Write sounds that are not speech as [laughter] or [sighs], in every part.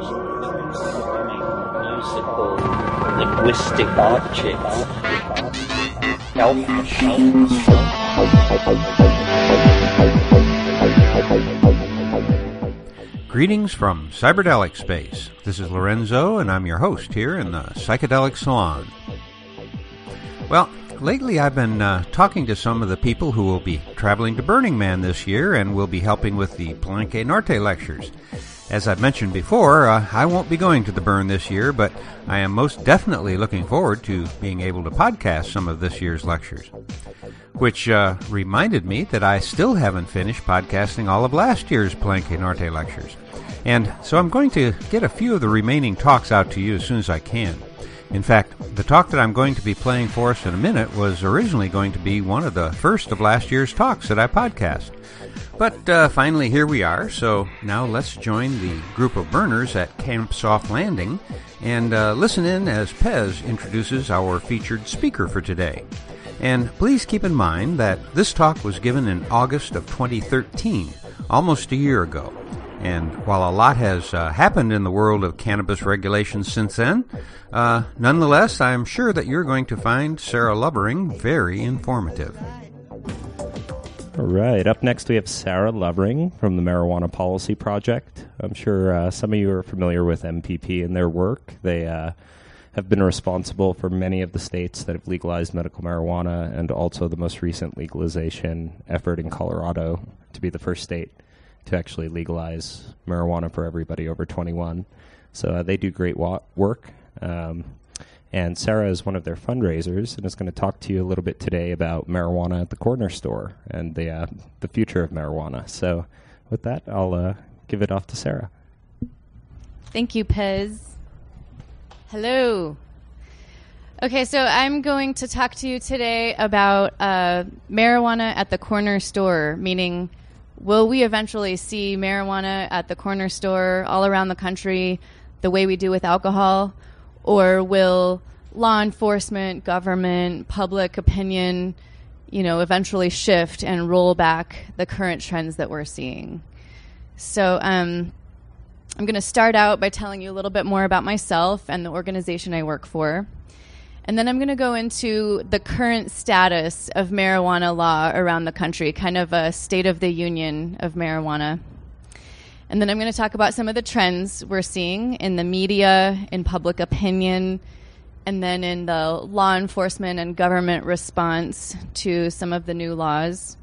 musical linguistic objects. Greetings from Cyberdelic Space. This is Lorenzo, and I'm your host here in the Psychedelic Salon. Well, lately I've been uh, talking to some of the people who will be traveling to Burning Man this year and will be helping with the Palenque Norte lectures. As I've mentioned before, uh, I won't be going to the burn this year, but I am most definitely looking forward to being able to podcast some of this year's lectures. Which uh, reminded me that I still haven't finished podcasting all of last year's Palenque Norte lectures. And so I'm going to get a few of the remaining talks out to you as soon as I can. In fact, the talk that I'm going to be playing for us in a minute was originally going to be one of the first of last year's talks that I podcast. But uh, finally, here we are. So now let's join the group of burners at Camp Soft Landing and uh, listen in as Pez introduces our featured speaker for today. And please keep in mind that this talk was given in August of 2013, almost a year ago. And while a lot has uh, happened in the world of cannabis regulations since then, uh, nonetheless, I'm sure that you're going to find Sarah Lovering very informative. All right. Up next, we have Sarah Lovering from the Marijuana Policy Project. I'm sure uh, some of you are familiar with MPP and their work. They uh, have been responsible for many of the states that have legalized medical marijuana and also the most recent legalization effort in Colorado to be the first state to actually legalize marijuana for everybody over 21. So uh, they do great wa- work. Um, and Sarah is one of their fundraisers and is going to talk to you a little bit today about marijuana at the corner store and the uh, the future of marijuana. So, with that, I'll uh, give it off to Sarah. Thank you, Pez. Hello. Okay, so I'm going to talk to you today about uh, marijuana at the corner store, meaning will we eventually see marijuana at the corner store all around the country the way we do with alcohol? or will law enforcement, government, public opinion, you know, eventually shift and roll back the current trends that we're seeing? So, um, I'm going to start out by telling you a little bit more about myself and the organization I work for. And then I'm going to go into the current status of marijuana law around the country, kind of a state of the union of marijuana. And then I'm going to talk about some of the trends we're seeing in the media, in public opinion, and then in the law enforcement and government response to some of the new laws.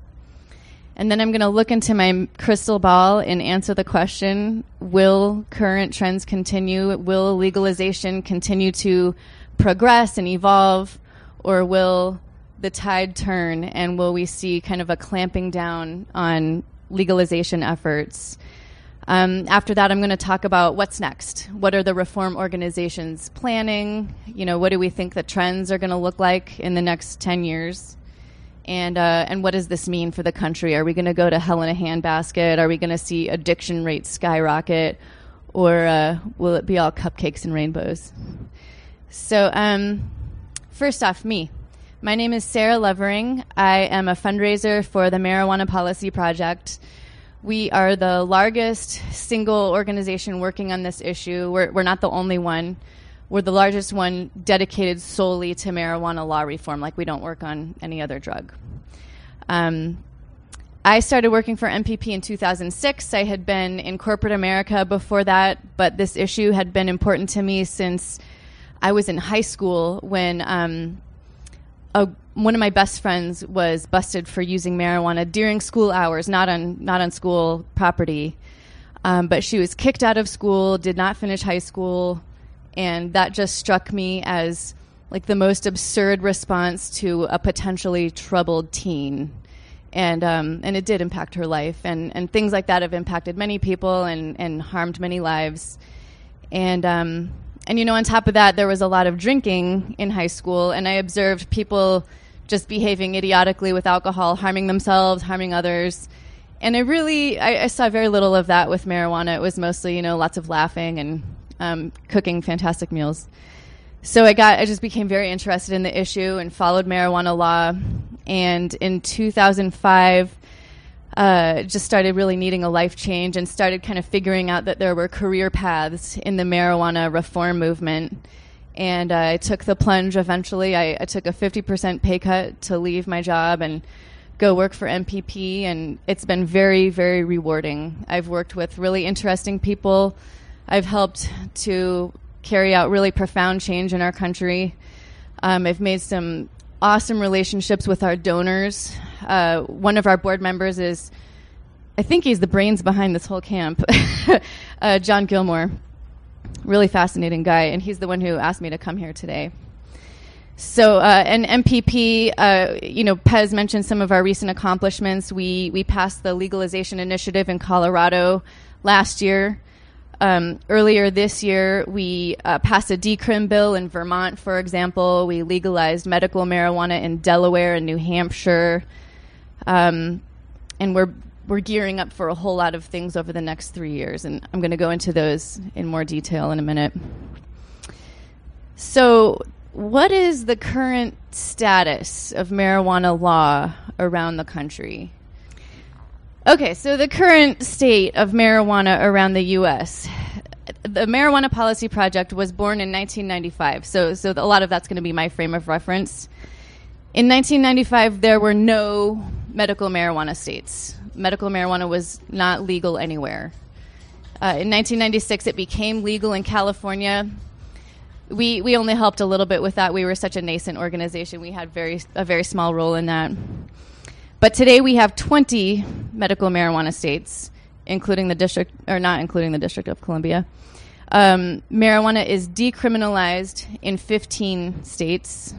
And then I'm going to look into my crystal ball and answer the question Will current trends continue? Will legalization continue to progress and evolve? Or will the tide turn and will we see kind of a clamping down on legalization efforts? Um, after that, I'm going to talk about what's next. What are the reform organizations planning? You know, what do we think the trends are going to look like in the next 10 years? And, uh, and what does this mean for the country? Are we going to go to hell in a handbasket? Are we going to see addiction rates skyrocket? Or uh, will it be all cupcakes and rainbows? So, um, first off, me. My name is Sarah Lovering. I am a fundraiser for the Marijuana Policy Project. We are the largest single organization working on this issue. We're, we're not the only one. We're the largest one dedicated solely to marijuana law reform, like we don't work on any other drug. Um, I started working for MPP in 2006. I had been in corporate America before that, but this issue had been important to me since I was in high school when um, a one of my best friends was busted for using marijuana during school hours, not on not on school property. Um, but she was kicked out of school, did not finish high school, and that just struck me as like the most absurd response to a potentially troubled teen. And um, and it did impact her life, and, and things like that have impacted many people and, and harmed many lives. And um, and you know, on top of that, there was a lot of drinking in high school, and I observed people just behaving idiotically with alcohol, harming themselves, harming others. And I really, I, I, saw very little of that with marijuana. It was mostly, you know, lots of laughing and um, cooking fantastic meals. So I got, I just became very interested in the issue and followed marijuana law. And in 2005, uh, just started really needing a life change and started kind of figuring out that there were career paths in the marijuana reform movement. And uh, I took the plunge eventually. I, I took a 50% pay cut to leave my job and go work for MPP, and it's been very, very rewarding. I've worked with really interesting people. I've helped to carry out really profound change in our country. Um, I've made some awesome relationships with our donors. Uh, one of our board members is, I think he's the brains behind this whole camp, [laughs] uh, John Gilmore. Really fascinating guy, and he's the one who asked me to come here today. So, uh, MPP, uh, you know, Pez mentioned some of our recent accomplishments. We we passed the legalization initiative in Colorado last year. Um, earlier this year, we uh, passed a decrim bill in Vermont, for example. We legalized medical marijuana in Delaware and New Hampshire, um, and we're we're gearing up for a whole lot of things over the next three years, and I'm going to go into those in more detail in a minute. So, what is the current status of marijuana law around the country? Okay, so the current state of marijuana around the U.S. The Marijuana Policy Project was born in 1995, so so a lot of that's going to be my frame of reference. In 1995, there were no medical marijuana states. Medical marijuana was not legal anywhere. Uh, in 1996, it became legal in California. We we only helped a little bit with that. We were such a nascent organization. We had very a very small role in that. But today we have 20 medical marijuana states, including the district, or not including the District of Columbia. Um, marijuana is decriminalized in 15 states.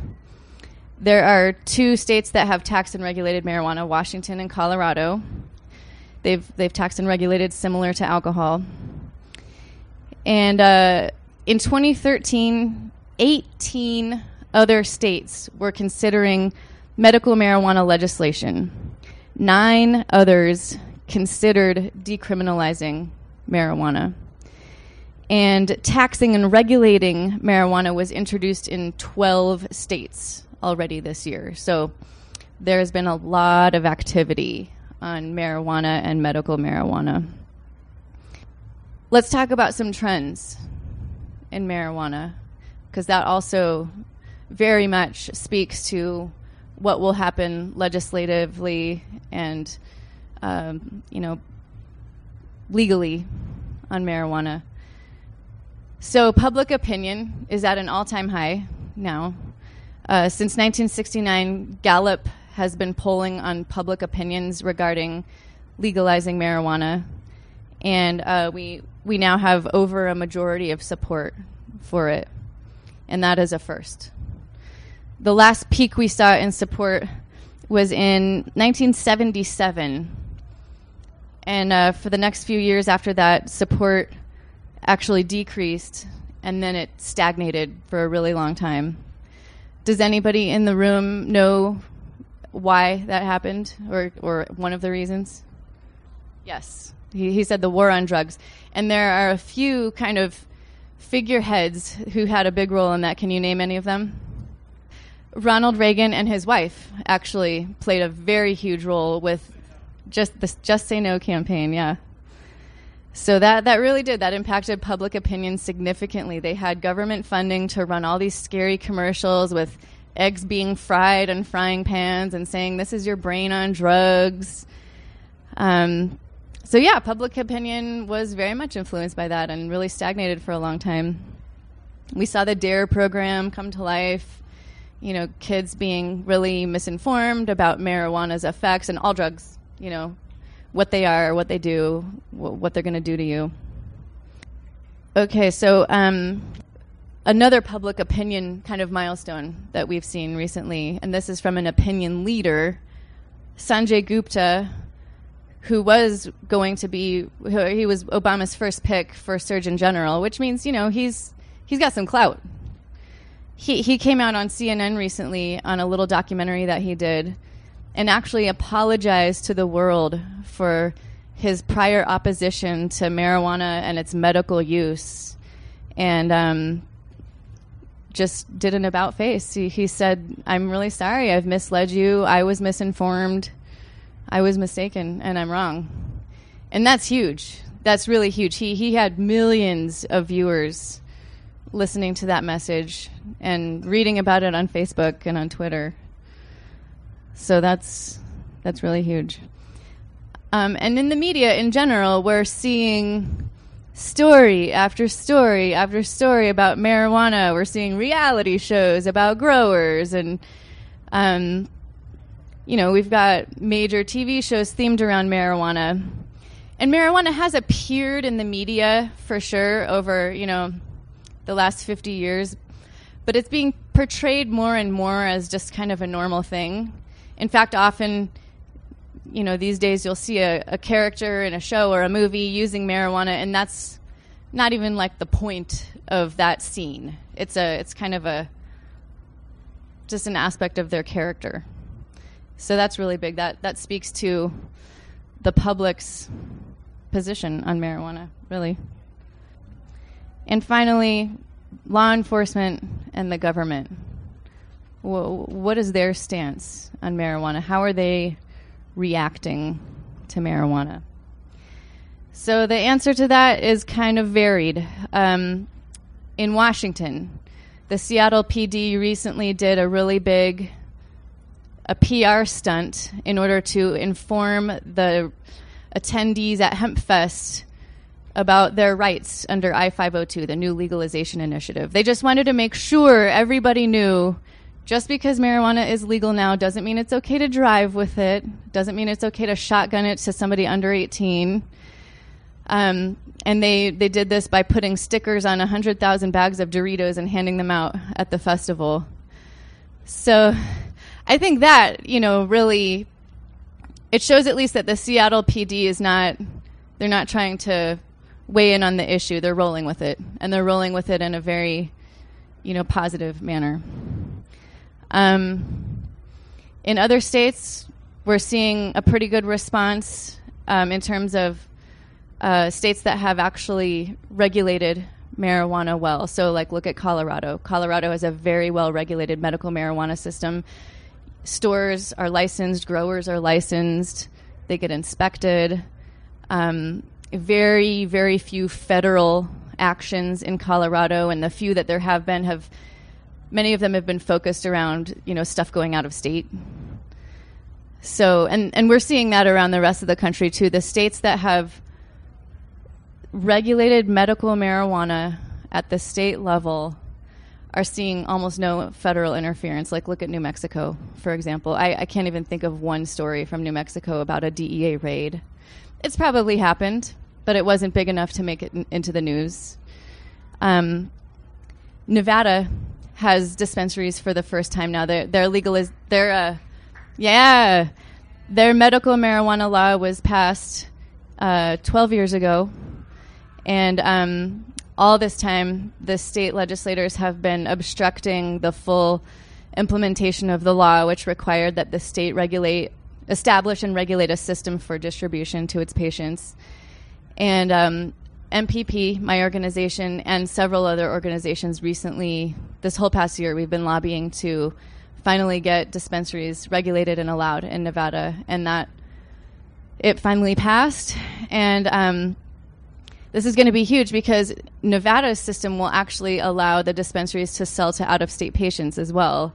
There are two states that have taxed and regulated marijuana Washington and Colorado. They've, they've taxed and regulated similar to alcohol. And uh, in 2013, 18 other states were considering medical marijuana legislation. Nine others considered decriminalizing marijuana. And taxing and regulating marijuana was introduced in 12 states already this year. So there's been a lot of activity on marijuana and medical marijuana. Let's talk about some trends in marijuana, because that also very much speaks to what will happen legislatively and um, you know legally on marijuana. So public opinion is at an all-time high now. Uh, since 1969, Gallup has been polling on public opinions regarding legalizing marijuana, and uh, we we now have over a majority of support for it, and that is a first the last peak we saw in support was in 1977. And uh, for the next few years after that, support actually decreased and then it stagnated for a really long time. Does anybody in the room know why that happened or, or one of the reasons? Yes. He, he said the war on drugs. And there are a few kind of figureheads who had a big role in that. Can you name any of them? Ronald Reagan and his wife actually played a very huge role with just the Just Say No campaign. Yeah. So that that really did that impacted public opinion significantly. They had government funding to run all these scary commercials with eggs being fried in frying pans and saying this is your brain on drugs. Um, so yeah, public opinion was very much influenced by that and really stagnated for a long time. We saw the DARE program come to life you know, kids being really misinformed about marijuana's effects and all drugs, you know, what they are, what they do, wh- what they're going to do to you. Okay, so um, another public opinion kind of milestone that we've seen recently, and this is from an opinion leader, Sanjay Gupta, who was going to be, he was Obama's first pick for Surgeon General, which means, you know, he's, he's got some clout. He he came out on CNN recently on a little documentary that he did, and actually apologized to the world for his prior opposition to marijuana and its medical use, and um, just did an about face. He, he said, "I'm really sorry. I've misled you. I was misinformed. I was mistaken and I'm wrong. And that's huge. That's really huge. He he had millions of viewers listening to that message and reading about it on Facebook and on Twitter. So that's that's really huge. Um, and in the media in general, we're seeing story after story after story about marijuana. We're seeing reality shows about growers, and um, you know we've got major TV shows themed around marijuana. And marijuana has appeared in the media for sure over you know the last 50 years, but it's being portrayed more and more as just kind of a normal thing. In fact, often you know, these days you'll see a, a character in a show or a movie using marijuana, and that's not even like the point of that scene. It's a, it's kind of a, just an aspect of their character. So that's really big. That that speaks to the public's position on marijuana, really. And finally, law enforcement and the government. what is their stance on marijuana? How are they reacting to marijuana? So the answer to that is kind of varied. Um, in Washington, the Seattle PD recently did a really big a PR stunt in order to inform the attendees at HempFest about their rights under I 502, the new legalization initiative. They just wanted to make sure everybody knew just because marijuana is legal now doesn't mean it's okay to drive with it, doesn't mean it's okay to shotgun it to somebody under 18. Um, and they, they did this by putting stickers on 100,000 bags of Doritos and handing them out at the festival. So I think that, you know, really, it shows at least that the Seattle PD is not, they're not trying to weigh in on the issue. They're rolling with it. And they're rolling with it in a very, you know, positive manner. Um, in other states, we're seeing a pretty good response um, in terms of uh, states that have actually regulated marijuana well. So, like, look at Colorado. Colorado has a very well regulated medical marijuana system. Stores are licensed, growers are licensed, they get inspected. Um, very, very few federal actions in Colorado, and the few that there have been have many of them have been focused around you know stuff going out of state. So and and we're seeing that around the rest of the country too. The states that have regulated medical marijuana at the state level are seeing almost no federal interference. Like, look at New Mexico, for example. I, I, can't even think of one story from New Mexico about a DEA raid. It's probably happened, but it wasn't big enough to make it in, into the news. Um, Nevada has dispensaries for the first time now. Their their legal is their uh, yeah, their medical marijuana law was passed uh, 12 years ago, and um, all this time the state legislators have been obstructing the full implementation of the law, which required that the state regulate, establish, and regulate a system for distribution to its patients. And um, MPP, my organization, and several other organizations recently, this whole past year, we've been lobbying to finally get dispensaries regulated and allowed in Nevada, and that it finally passed. And um, this is going to be huge because Nevada's system will actually allow the dispensaries to sell to out of state patients as well,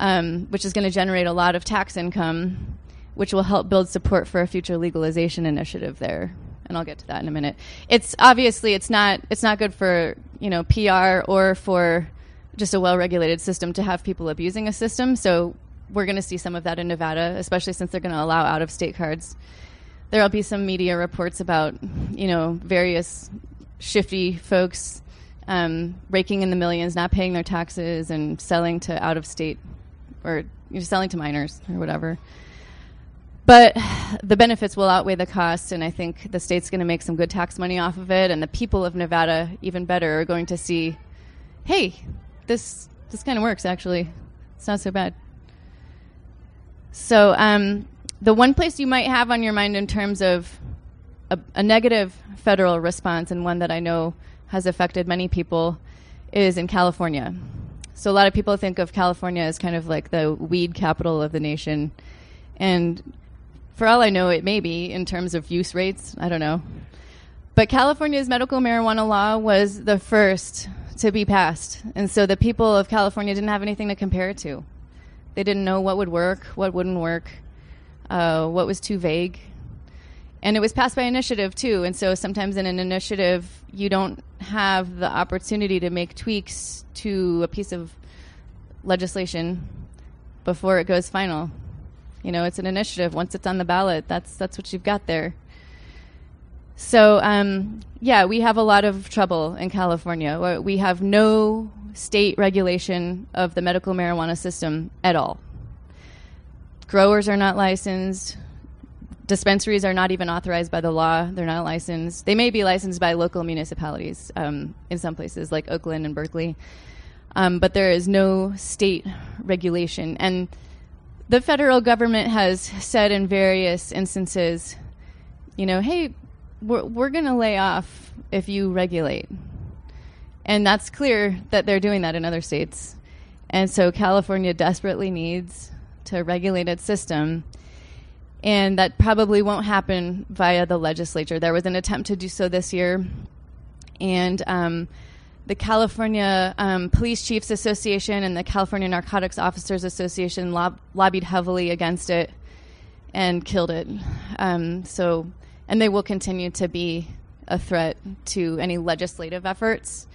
um, which is going to generate a lot of tax income, which will help build support for a future legalization initiative there and I'll get to that in a minute. It's obviously it's not it's not good for you know PR or for just a well-regulated system to have people abusing a system. So we're going to see some of that in Nevada, especially since they're going to allow out-of-state cards. There'll be some media reports about you know various shifty folks um, raking in the millions, not paying their taxes, and selling to out-of-state or you know, selling to minors or whatever. But the benefits will outweigh the costs, and I think the state's going to make some good tax money off of it, and the people of Nevada, even better, are going to see, hey, this this kind of works. Actually, it's not so bad. So, um, the one place you might have on your mind in terms of a, a negative federal response, and one that I know has affected many people, is in California. So, a lot of people think of California as kind of like the weed capital of the nation, and For all I know, it may be in terms of use rates. I don't know. But California's medical marijuana law was the first to be passed. And so the people of California didn't have anything to compare it to. They didn't know what would work, what wouldn't work, uh, what was too vague. And it was passed by initiative too. And so sometimes in an initiative, you don't have the opportunity to make tweaks to a piece of legislation before it goes final. You know, it's an initiative. Once it's on the ballot, that's that's what you've got there. So, um, yeah, we have a lot of trouble in California. We have no state regulation of the medical marijuana system at all. Growers are not licensed. Dispensaries are not even authorized by the law. They're not licensed. They may be licensed by local municipalities um, in some places, like Oakland and Berkeley. Um, but there is no state regulation. And the federal government has said in various instances, you know, hey, we're, we're going to lay off if you regulate. And that's clear that they're doing that in other states. And so California desperately needs to regulate its system. And that probably won't happen via the legislature. There was an attempt to do so this year. And um, the California um, Police Chiefs Association and the California Narcotics Officers Association lob- lobbied heavily against it and killed it. Um, so and they will continue to be a threat to any legislative efforts.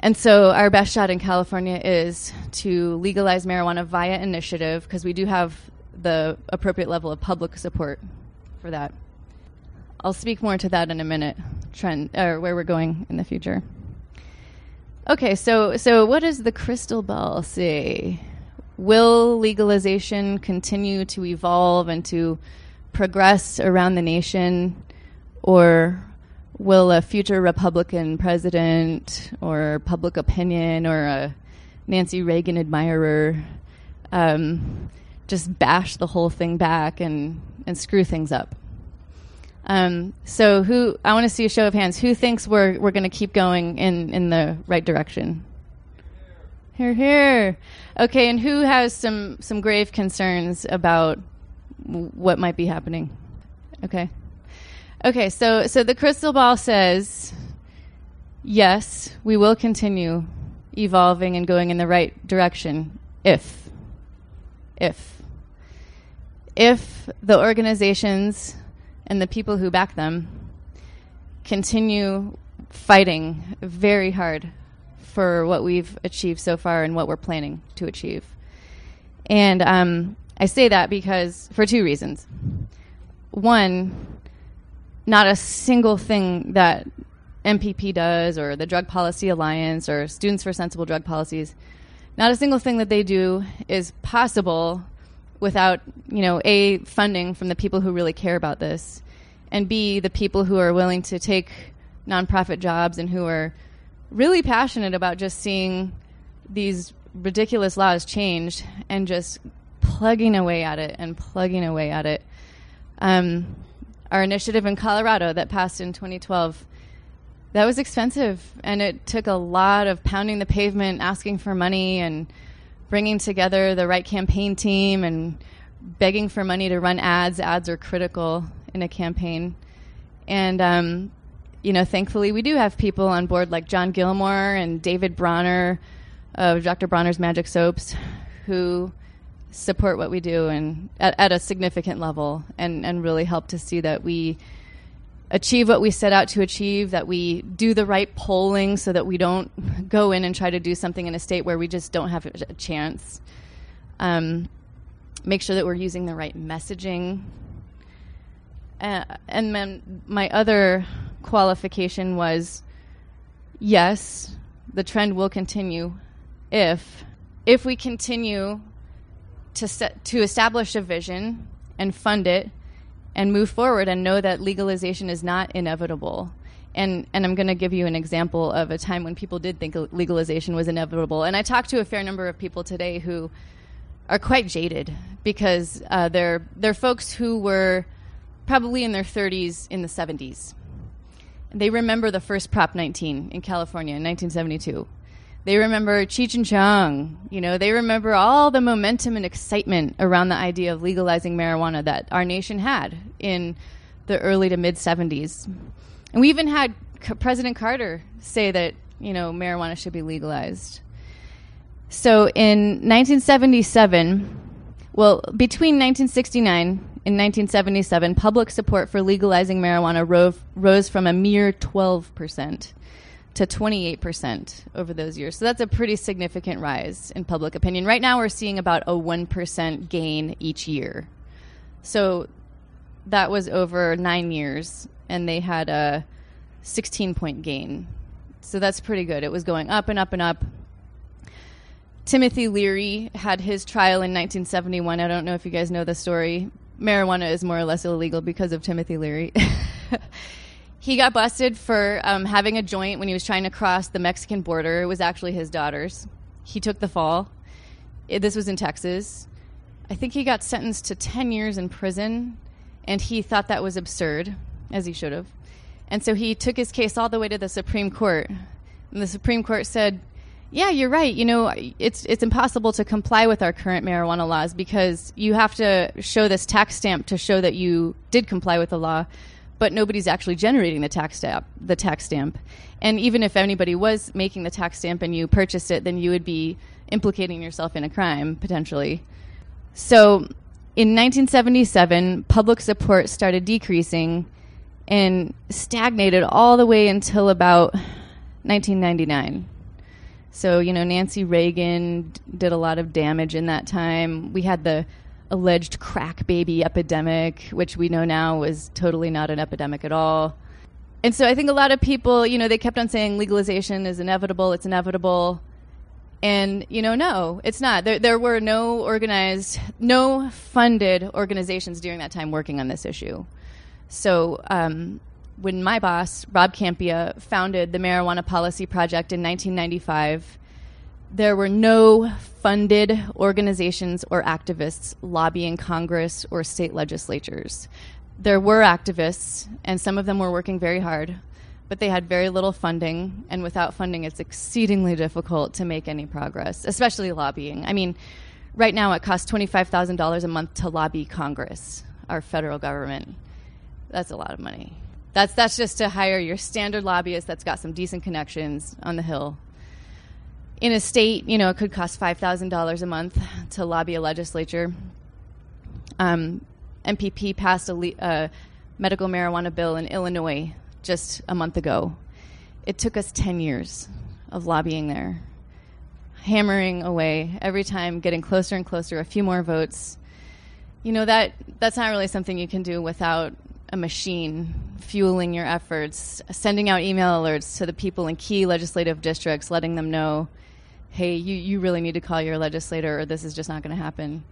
And so, our best shot in California is to legalize marijuana via initiative because we do have the appropriate level of public support for that. I'll speak more to that in a minute, trend or where we're going in the future. Okay, so so what does the crystal ball say? Will legalization continue to evolve and to progress around the nation, or will a future Republican president or public opinion or a Nancy Reagan admirer um, just bash the whole thing back and, and screw things up? Um, so, who I want to see a show of hands. Who thinks we're we're going to keep going in in the right direction? Here, here. Okay, and who has some some grave concerns about what might be happening. Okay. Okay, so so the crystal ball says yes, we will continue evolving and going in the right direction if if if the organizations and the people who back them continue fighting very hard for what we've achieved so far and what we're planning to achieve. And um, I say that because for two reasons. One, not a single thing that MPP does or the Drug Policy Alliance or Students for Sensible Drug Policies, not a single thing that they do is possible without, you know, A, funding from the people who really care about this, and B, the people who are willing to take nonprofit jobs and who are really passionate about just seeing these ridiculous laws changed and just plugging away at it and plugging away at it. Um, our initiative in Colorado that passed in 2012, that was expensive, and it took a lot of pounding the pavement, asking for money, and bringing together the right campaign team and begging for money to run ads. Ads are critical in a campaign, and um, you know, thankfully, we do have people on board like John Gilmore and David Bronner of Dr. Bronner's Magic Soaps, who support what we do and at, at, a significant level and, and really help to see that we achieve what we set out to achieve, that we do the right polling so that we don't go in and try to do something in a state where we just don't have a chance. Um, make sure that we're using the right messaging. Uh, and then my other qualification was yes, the trend will continue if if we continue to set, to establish a vision and fund it and move forward and know that legalization is not inevitable. And and I'm going to give you an example of a time when people did think legalization was inevitable. And I talked to a fair number of people today who are quite jaded because uh, they're they're folks who were probably in their 30s in the 70s. They remember the first Prop 19 in California in 1972 They remember Cheech and Chong. You know, they remember all the momentum and excitement around the idea of legalizing marijuana that our nation had in the early to mid 70s. And we even had C- President Carter say that, you know, marijuana should be legalized. So in 1977, well, between 1969 and 1977, public support for legalizing marijuana ro- rose from a mere 12% to 28% over those years. So that's a pretty significant rise in public opinion. Right now, we're seeing about a 1% gain each year. So that was over nine years, and they had a 16 point gain. So that's pretty good. It was going up and up and up. Timothy Leary had his trial in 1971. I don't know if you guys know the story. Marijuana is more or less illegal because of Timothy Leary. [laughs] he got busted for um, having a joint when he was trying to cross the Mexican border. It was actually his daughter's. He took the fall. It, this was in Texas. I think he got sentenced to 10 years in prison, and he thought that was absurd, as he should have. And so he took his case all the way to the Supreme Court. And the Supreme Court said, yeah, you're right. You know, it's it's impossible to comply with our current marijuana laws because you have to show this tax stamp to show that you did comply with the law, but nobody's actually generating the tax stamp. The tax stamp, and even if anybody was making the tax stamp and you purchased it, then you would be implicating yourself in a crime potentially. So, in 1977, public support started decreasing and stagnated all the way until about 1999. So, you know, Nancy Reagan d- did a lot of damage in that time. We had the alleged crack baby epidemic, which we know now was totally not an epidemic at all. And so I think a lot of people, you know, they kept on saying legalization is inevitable, it's inevitable. And, you know, no, it's not. There, there were no organized, no funded organizations during that time working on this issue. So, um, when my boss, Rob Kampia, founded the Marijuana Policy Project in 1995, there were no funded organizations or activists lobbying Congress or state legislatures. There were activists, and some of them were working very hard, but they had very little funding, and without funding, it's exceedingly difficult to make any progress, especially lobbying. I mean, right now it costs $25,000 a month to lobby Congress, our federal government. That's a lot of money. That's that's just to hire your standard lobbyist that's got some decent connections on the hill. In a state, you know, it could cost five thousand dollars a month to lobby a legislature. Um, MPP passed a le- uh, medical marijuana bill in Illinois just a month ago. It took us ten years of lobbying there, hammering away every time, getting closer and closer. A few more votes. You know that that's not really something you can do without a machine fueling your efforts, sending out email alerts to the people in key legislative districts, letting them know, hey, you, you really need to call your legislator or this is just not going to happen.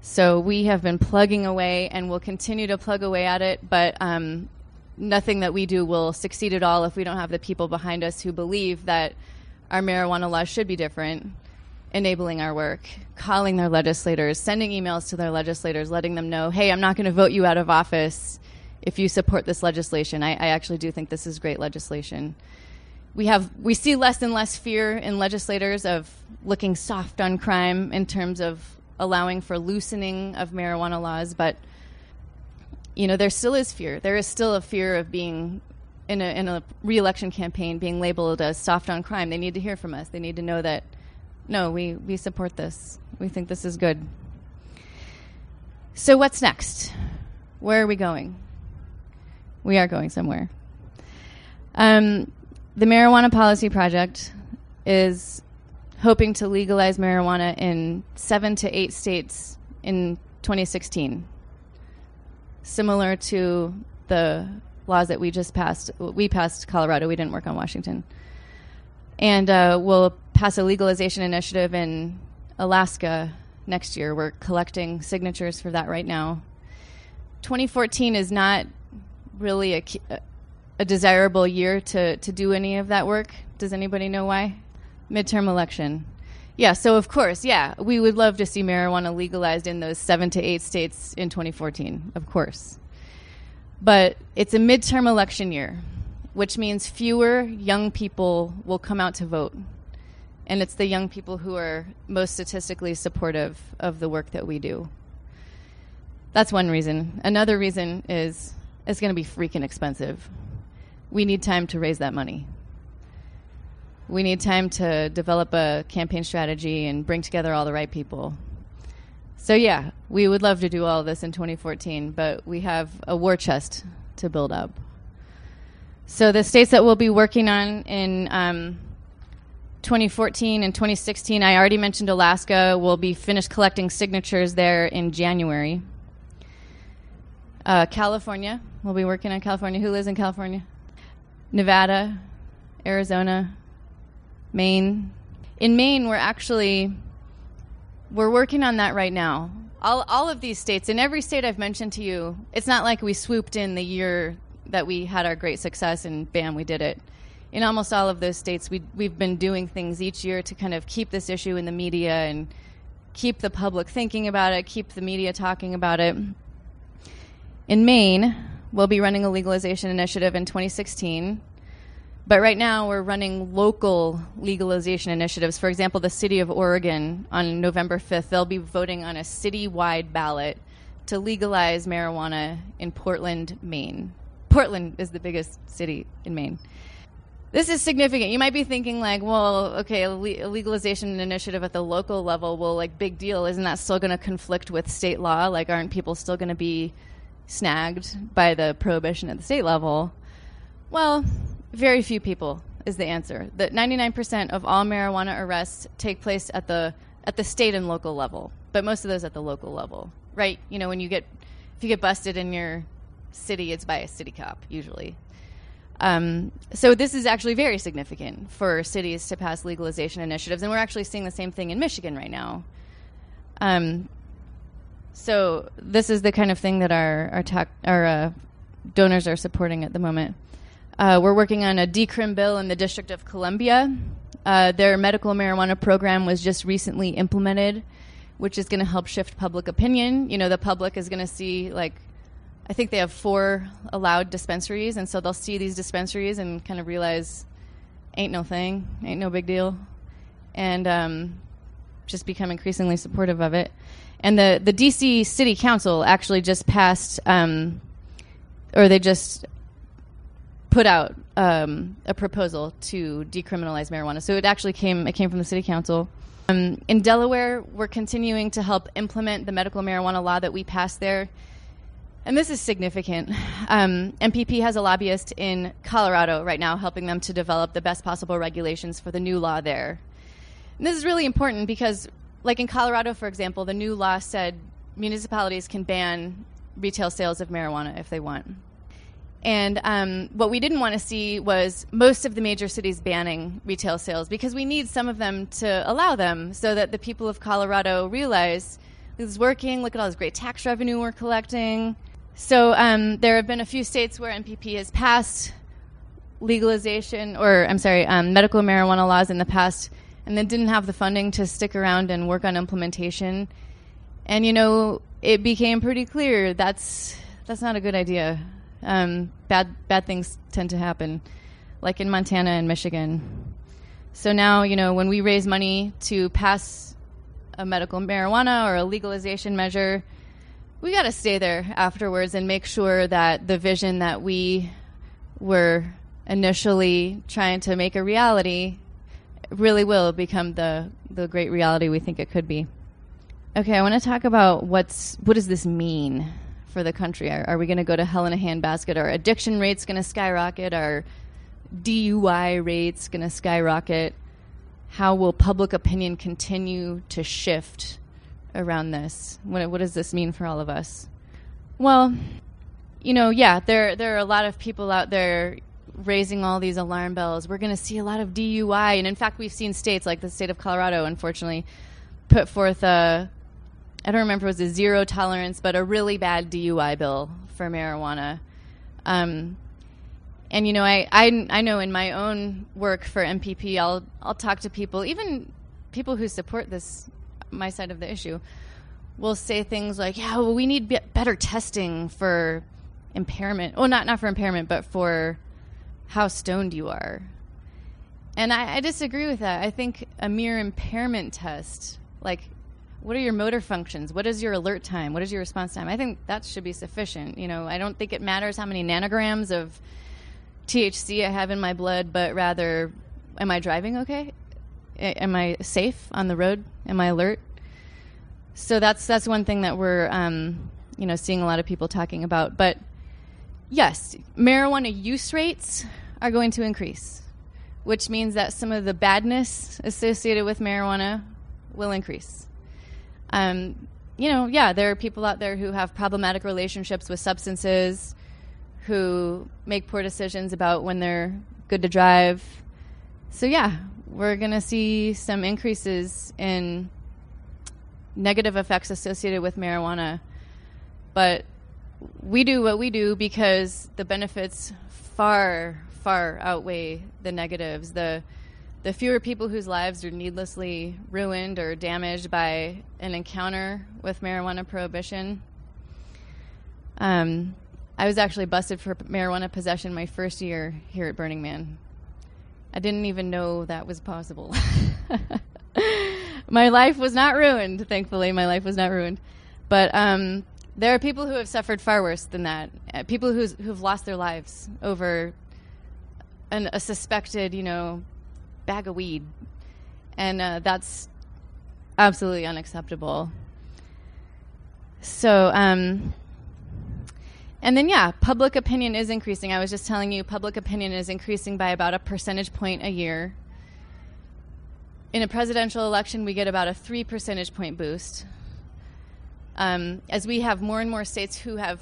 So we have been plugging away and we'll continue to plug away at it, but um, nothing that we do will succeed at all if we don't have the people behind us who believe that our marijuana laws should be different enabling our work, calling their legislators, sending emails to their legislators, letting them know, hey, I'm not going to vote you out of office if you support this legislation. I, I, actually do think this is great legislation. We have we see less and less fear in legislators of looking soft on crime in terms of allowing for loosening of marijuana laws, but you know there still is fear. There is still a fear of being in a in a reelection campaign being labeled as soft on crime. They need to hear from us. They need to know that no, we, we support this. We think this is good. So, what's next? Where are we going? We are going somewhere. Um, the Marijuana Policy Project is hoping to legalize marijuana in seven to eight states in 2016, similar to the laws that we just passed. We passed Colorado, we didn't work on Washington. And uh, we'll pass a legalization initiative in Alaska next year. We're collecting signatures for that right now. 2014 is not really a, a desirable year to, to do any of that work. Does anybody know why? Midterm election. Yeah, so of course, yeah, we would love to see marijuana legalized in those seven to eight states in 2014, of course. But it's a midterm election year, which means fewer young people will come out to vote and it's the young people who are most statistically supportive of the work that we do. That's one reason. Another reason is it's going to be freaking expensive. We need time to raise that money. We need time to develop a campaign strategy and bring together all the right people. So, yeah, we would love to do all this in 2014, but we have a war chest to build up. So, the states that we'll be working on in um, 2014 and 2016, I already mentioned Alaska. We'll be finished collecting signatures there in January. Uh, California, we'll be working on California. Who lives in California? Nevada, Arizona, Maine. In Maine, we're actually we're working on that right now. All, all of these states, in every state I've mentioned to you, it's not like we swooped in the year that we had our great success and bam, we did it. In almost all of those states, we, we've been doing things each year to kind of keep this issue in the media and keep the public thinking about it, keep the media talking about it. In Maine, we'll be running a legalization initiative in 2016 but right now, we're running local legalization initiatives. For example, the city of Oregon on November 5th, they'll be voting on a citywide ballot to legalize marijuana in Portland, Maine. Portland is the biggest city in Maine. This is significant. You might be thinking, like, well, okay, a legalization initiative at the local level, well, like, big deal. Isn't that still going to conflict with state law? Like, aren't people still going to be snagged by the prohibition at the state level? Well, very few people is the answer. That 99% of all marijuana arrests take place at the at the state and local level, but most of those at the local level, right? You know, when you get if you get busted in your city, it's by a city cop usually. Um, so this is actually very significant for cities to pass legalization initiatives, and we're actually seeing the same thing in Michigan right now. Um, so this is the kind of thing that our our, ta- our uh, donors are supporting at the moment. Uh, we're working on a decrim bill in the District of Columbia. Uh, their medical marijuana program was just recently implemented, which is going to help shift public opinion. You know, the public is going to see, like, I think they have four allowed dispensaries, and so they'll see these dispensaries and kind of realize, ain't no thing, ain't no big deal, and um, just become increasingly supportive of it. And the, the DC City Council actually just passed, um, or they just put out um, a proposal to decriminalize marijuana. So it actually came it came from the city council. Um, in Delaware, we're continuing to help implement the medical marijuana law that we passed there. And this is significant. Um, MPP has a lobbyist in Colorado right now helping them to develop the best possible regulations for the new law there. And this is really important because, like in Colorado, for example, the new law said municipalities can ban retail sales of marijuana if they want. And um, what we didn't want to see was most of the major cities banning retail sales because we need some of them to allow them so that the people of Colorado realize this is working. Look at all this great tax revenue we're collecting. So um, there have been a few states where MPP has passed legalization, or I'm sorry, um, medical marijuana laws in the past, and then didn't have the funding to stick around and work on implementation. And you know, it became pretty clear that's that's not a good idea um, bad bad things tend to happen, like in Montana and Michigan. So now, you know, when we raise money to pass a medical marijuana or a legalization measure, we got to stay there afterwards and make sure that the vision that we were initially trying to make a reality really will become the the great reality we think it could be. Okay, I want to talk about what's what does this mean? for the country? Are, are we going to go to hell in a handbasket? Are addiction rates going to skyrocket? Are DUI rates going to skyrocket? How will public opinion continue to shift around this? What, what does this mean for all of us? Well, you know, yeah, there there are a lot of people out there raising all these alarm bells. We're going to see a lot of DUI, and in fact, we've seen states like the state of Colorado, unfortunately, put forth a I don't remember if it was a zero tolerance, but a really bad DUI bill for marijuana. Um, and you know, I, I I know in my own work for MPP, I'll I'll talk to people, even people who support this my side of the issue, will say things like, "Yeah, well, we need better testing for impairment. Well, not not for impairment, but for how stoned you are." and I, I disagree with that. I think a mere impairment test, like what are your motor functions? What is your alert time? What is your response time? I think that should be sufficient. You know, I don't think it matters how many nanograms of THC I have in my blood, but rather, am I driving okay? Am I safe on the road? Am I alert? So that's that's one thing that we're um, you know seeing a lot of people talking about. But yes, marijuana use rates are going to increase, which means that some of the badness associated with marijuana will increase. Um, you know, yeah, there are people out there who have problematic relationships with substances, who make poor decisions about when they're good to drive. So, yeah, we're going to see some increases in negative effects associated with marijuana. But we do what we do because the benefits far, far outweigh the negatives. The the fewer people whose lives are needlessly ruined or damaged by an encounter with marijuana prohibition. Um, I was actually busted for marijuana possession my first year here at Burning Man. I didn't even know that was possible. [laughs] my life was not ruined, thankfully. My life was not ruined. But um, there are people who have suffered far worse than that. Uh, people who's, who've lost their lives over an, a suspected, you know, bag of weed. And uh, that's absolutely unacceptable. So, um, and then, yeah, public opinion is increasing. I was just telling you, public opinion is increasing by about a percentage point a year. In a presidential election, we get about a three percentage point boost. Um, as we have more and more states who have.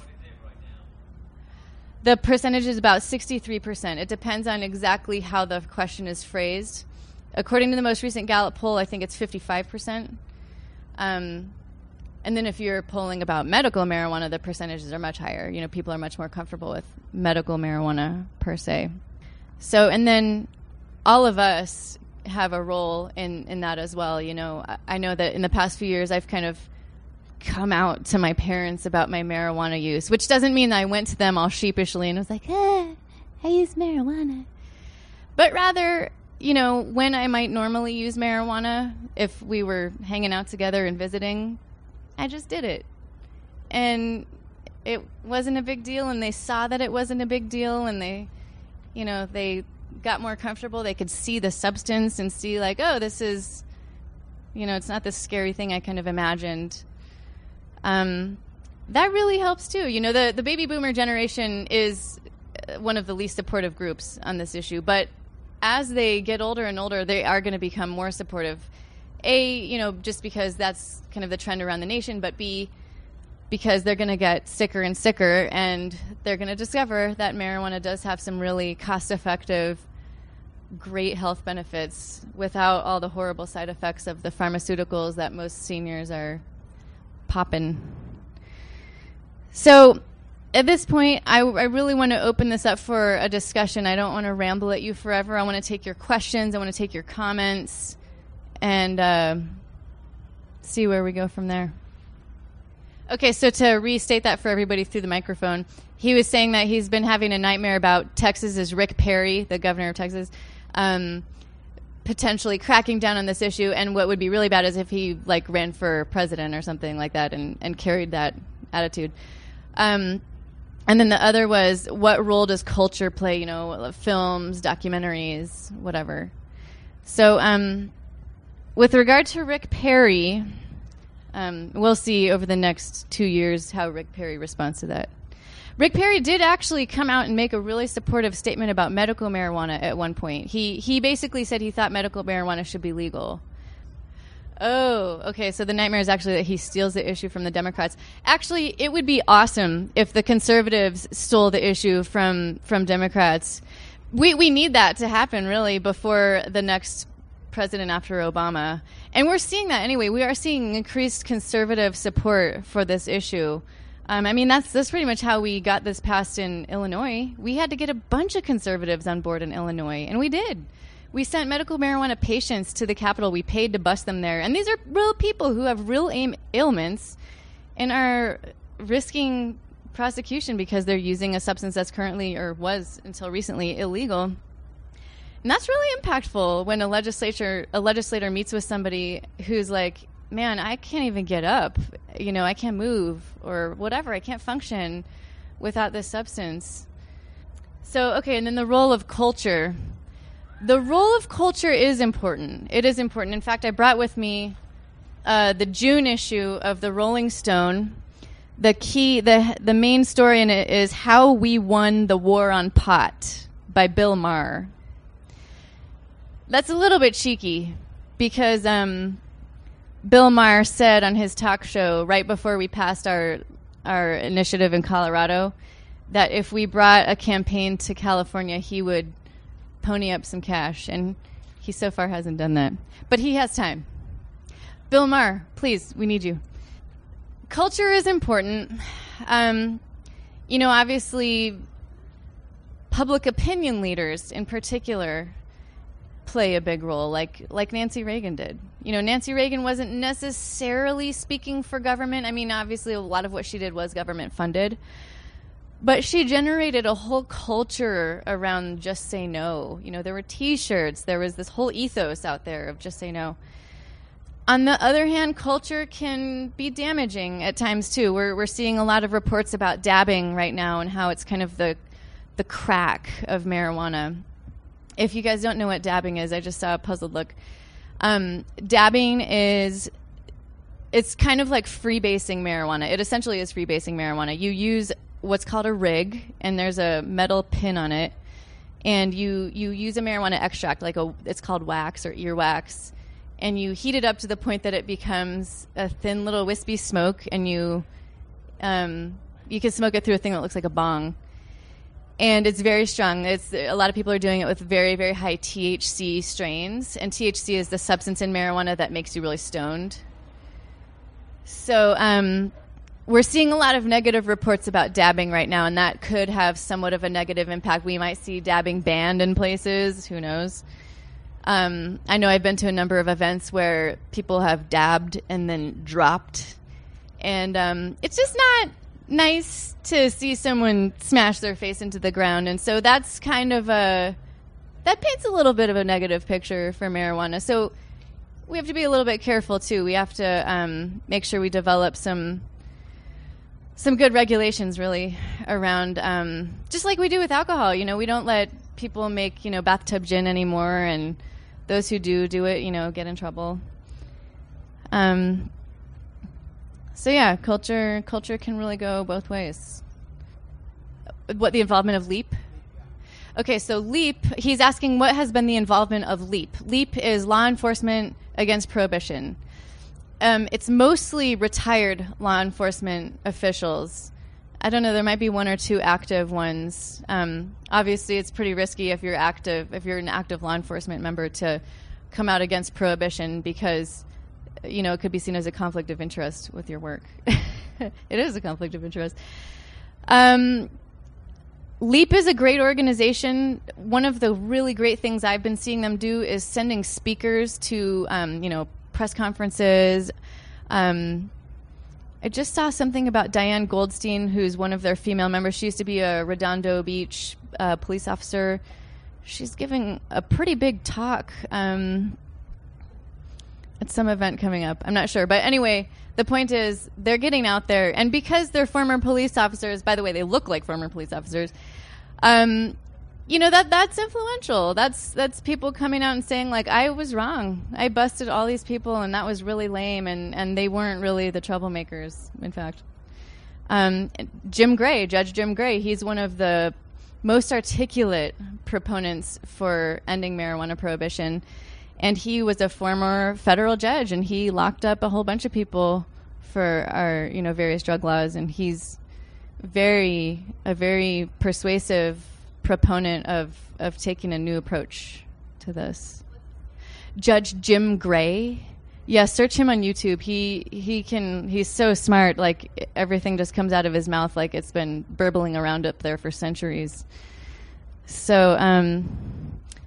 The percentage is about 63%. It depends on exactly how the question is phrased. According to the most recent Gallup poll, I think it's 55%. Um, and then if you're polling about medical marijuana, the percentages are much higher. You know, people are much more comfortable with medical marijuana per se. So, and then all of us have a role in, in that as well. You know, I, I know that in the past few years, I've kind of come out to my parents about my marijuana use, which doesn't mean I went to them all sheepishly and was like, ah, I use marijuana. But rather, you know, when I might normally use marijuana, if we were hanging out together and visiting, I just did it. And it wasn't a big deal, and they saw that it wasn't a big deal, and they, you know, they got more comfortable. They could see the substance and see, like, oh, this is, you know, it's not this scary thing I kind of imagined um, that really helps too. You know, the, the baby boomer generation is uh, one of the least supportive groups on this issue, but as they get older and older, they are going to become more supportive. A, you know, just because that's kind of the trend around the nation, but B, because they're going to get sicker and sicker, and they're going to discover that marijuana does have some really cost effective, great health benefits without all the horrible side effects of the pharmaceuticals that most seniors are popping. So at this point, I, I really want to open this up for a discussion. I don't want to ramble at you forever. I want to take your questions, I want to take your comments, and uh, see where we go from there. Okay, so to restate that for everybody through the microphone, he was saying that he's been having a nightmare about Texas's Rick Perry, the governor of Texas, um, potentially cracking down on this issue. And what would be really bad is if he like ran for president or something like that and, and carried that attitude. Um, and then the other was what role does culture play? You know, films, documentaries, whatever. So, um, with regard to Rick Perry, um, we'll see over the next two years how Rick Perry responds to that. Rick Perry did actually come out and make a really supportive statement about medical marijuana at one point. He he basically said he thought medical marijuana should be legal. Oh, okay. So the nightmare is actually that he steals the issue from the Democrats. Actually, it would be awesome if the conservatives stole the issue from from Democrats. We we need that to happen really before the next president after Obama. And we're seeing that anyway. We are seeing increased conservative support for this issue. Um, I mean, that's that's pretty much how we got this passed in Illinois. We had to get a bunch of conservatives on board in Illinois, and we did. We sent medical marijuana patients to the Capitol. We paid to bus them there, and these are real people who have real aim- ailments and are risking prosecution because they're using a substance that's currently or was until recently illegal. And that's really impactful when a legislature a legislator meets with somebody who's like, "Man, I can't even get up. You know, I can't move or whatever. I can't function without this substance." So, okay, and then the role of culture. The role of culture is important. It is important. In fact, I brought with me uh, the June issue of the Rolling Stone. The key, the the main story in it is how we won the war on pot by Bill Maher. That's a little bit cheeky because um, Bill Maher said on his talk show right before we passed our our initiative in Colorado that if we brought a campaign to California, he would pony up some cash, and he so far hasn't done that. But he has time. Bill Maher, please, we need you. Culture is important. Um, you know, obviously, public opinion leaders in particular play a big role, like like Nancy Reagan did. You know, Nancy Reagan wasn't necessarily speaking for government. I mean, obviously, a lot of what she did was government funded, but she generated a whole culture around just say no. You know, there were T-shirts, there was this whole ethos out there of just say no. On the other hand, culture can be damaging at times too. We're we're seeing a lot of reports about dabbing right now and how it's kind of the the crack of marijuana if you guys don't know what dabbing is, I just saw a puzzled look. Um, dabbing is it's kind of like freebasing marijuana. It essentially is freebasing marijuana. You use what's called a rig, and there's a metal pin on it, and you you use a marijuana extract, like a it's called wax or earwax, and you heat it up to the point that it becomes a thin little wispy smoke, and you um, you can smoke it through a thing that looks like a bong and it's very strong. It's a lot of people are doing it with very very high THC strains, and THC is the substance in marijuana that makes you really stoned. So um, we're seeing a lot of negative reports about dabbing right now, and that could have somewhat of a negative impact. We might see dabbing banned in places. Who knows? Um, I know I've been to a number of events where people have dabbed and then dropped, and um, it's just not nice to see someone smash their face into the ground. And so that's kind of a that paints a little bit of a negative picture for marijuana. So we have to be a little bit careful too. We have to um, make sure we develop some some good regulations really around um, just like we do with alcohol. You know, we don't let people make you know bathtub gin anymore, and those who do do it, you know, get in trouble. Um, so yeah, culture culture can really go both ways. What the involvement of LEAP? Okay, so LEAP, he's asking what has been the involvement of LEAP. LEAP is law enforcement against prohibition. Um, it's mostly retired law enforcement officials. I don't know, there might be one or two active ones. Um, obviously, it's pretty risky if you're active, if you're an active law enforcement member to come out against prohibition because you know, it could be seen as a conflict of interest with your work. [laughs] it is a conflict of interest. Um, Leap is a great organization. One of the really great things I've been seeing them do is sending speakers to, um, you know, press conferences. Um, I just saw something about Diane Goldstein, who's one of their female members. She used to be a Redondo Beach uh, police officer. She's giving a pretty big talk. Um, at some event coming up. I'm not sure. But anyway, the point is they're getting out there. And because they're former police officers, by the way, they look like former police officers. Um, you know that that's influential. That's that's people coming out and saying like I was wrong. I busted all these people and that was really lame and and they weren't really the troublemakers. In fact, um, Jim Gray, Judge Jim Gray, he's one of the most articulate proponents for ending marijuana prohibition and he was a former federal judge, and he locked up a whole bunch of people for our you know various drug laws, and he's very a very persuasive proponent of of taking a new approach to this. Judge Jim Gray. Yeah, search him on YouTube. He he can he's so smart. Like everything just comes out of his mouth like it's been burbling around up there for centuries. So um,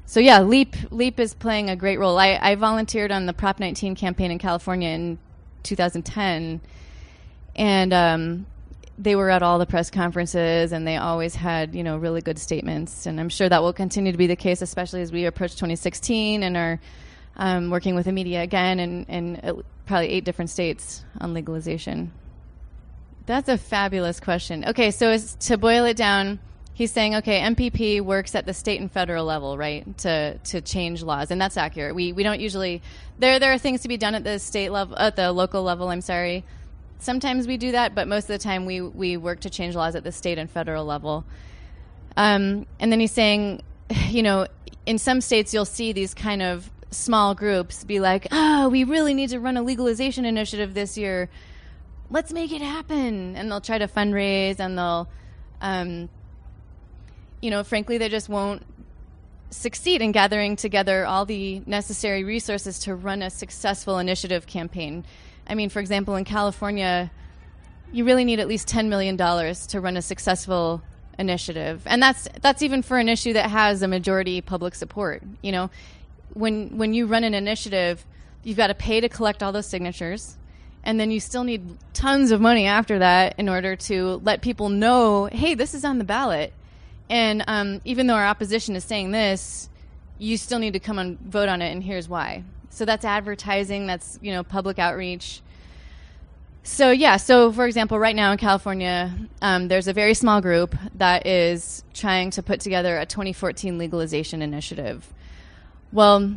so yeah, Leap Leap is playing a great role. I, I volunteered on the Prop 19 campaign in California in 2010, and um, they were at all the press conferences and they always had you know really good statements and i'm sure that will continue to be the case especially as we approach 2016 and are um, working with the media again and in probably eight different states on legalization that's a fabulous question okay so to boil it down he's saying okay mpp works at the state and federal level right to to change laws and that's accurate we we don't usually there there are things to be done at the state level at the local level i'm sorry sometimes we do that, but most of the time we, we work to change laws at the state and federal level. Um, and then he's saying, [sighs] you know, in some states you'll see these kind of small groups be like, oh, we really need to run a legalization initiative this year. Let's make it happen. And they'll try to fundraise and they'll, um, you know, frankly, they just won't succeed in gathering together all the necessary resources to run a successful initiative campaign. I mean, for example, in California, you really need at least $10 million to run a successful initiative. And that's, that's even for an issue that has a majority public support. You know, when, when you run an initiative, you've got to pay to collect all those signatures. And then you still need tons of money after that in order to let people know, hey, this is on the ballot. And um, even though our opposition is saying this, you still need to come and vote on it, and here's why. So that's advertising, that's, you know, public outreach. So, yeah, so for example, right now in California, um, there's a very small group that is trying to put together a 2014 legalization initiative. Well,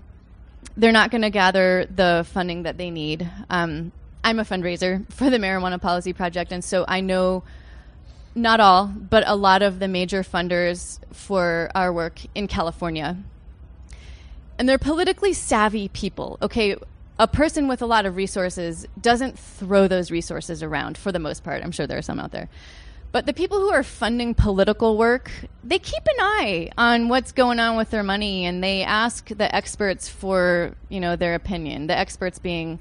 they're not going to gather the funding that they need. Um, I'm a fundraiser [laughs] for the Marijuana Policy Project, and so I know not all, but a lot of the major funders for our work in California and they're politically savvy people. Okay, a person with a lot of resources doesn't throw those resources around for the most part. I'm sure there are some out there. But the people who are funding political work, they keep an eye on what's going on with their money and they ask the experts for, you know, their opinion. The experts being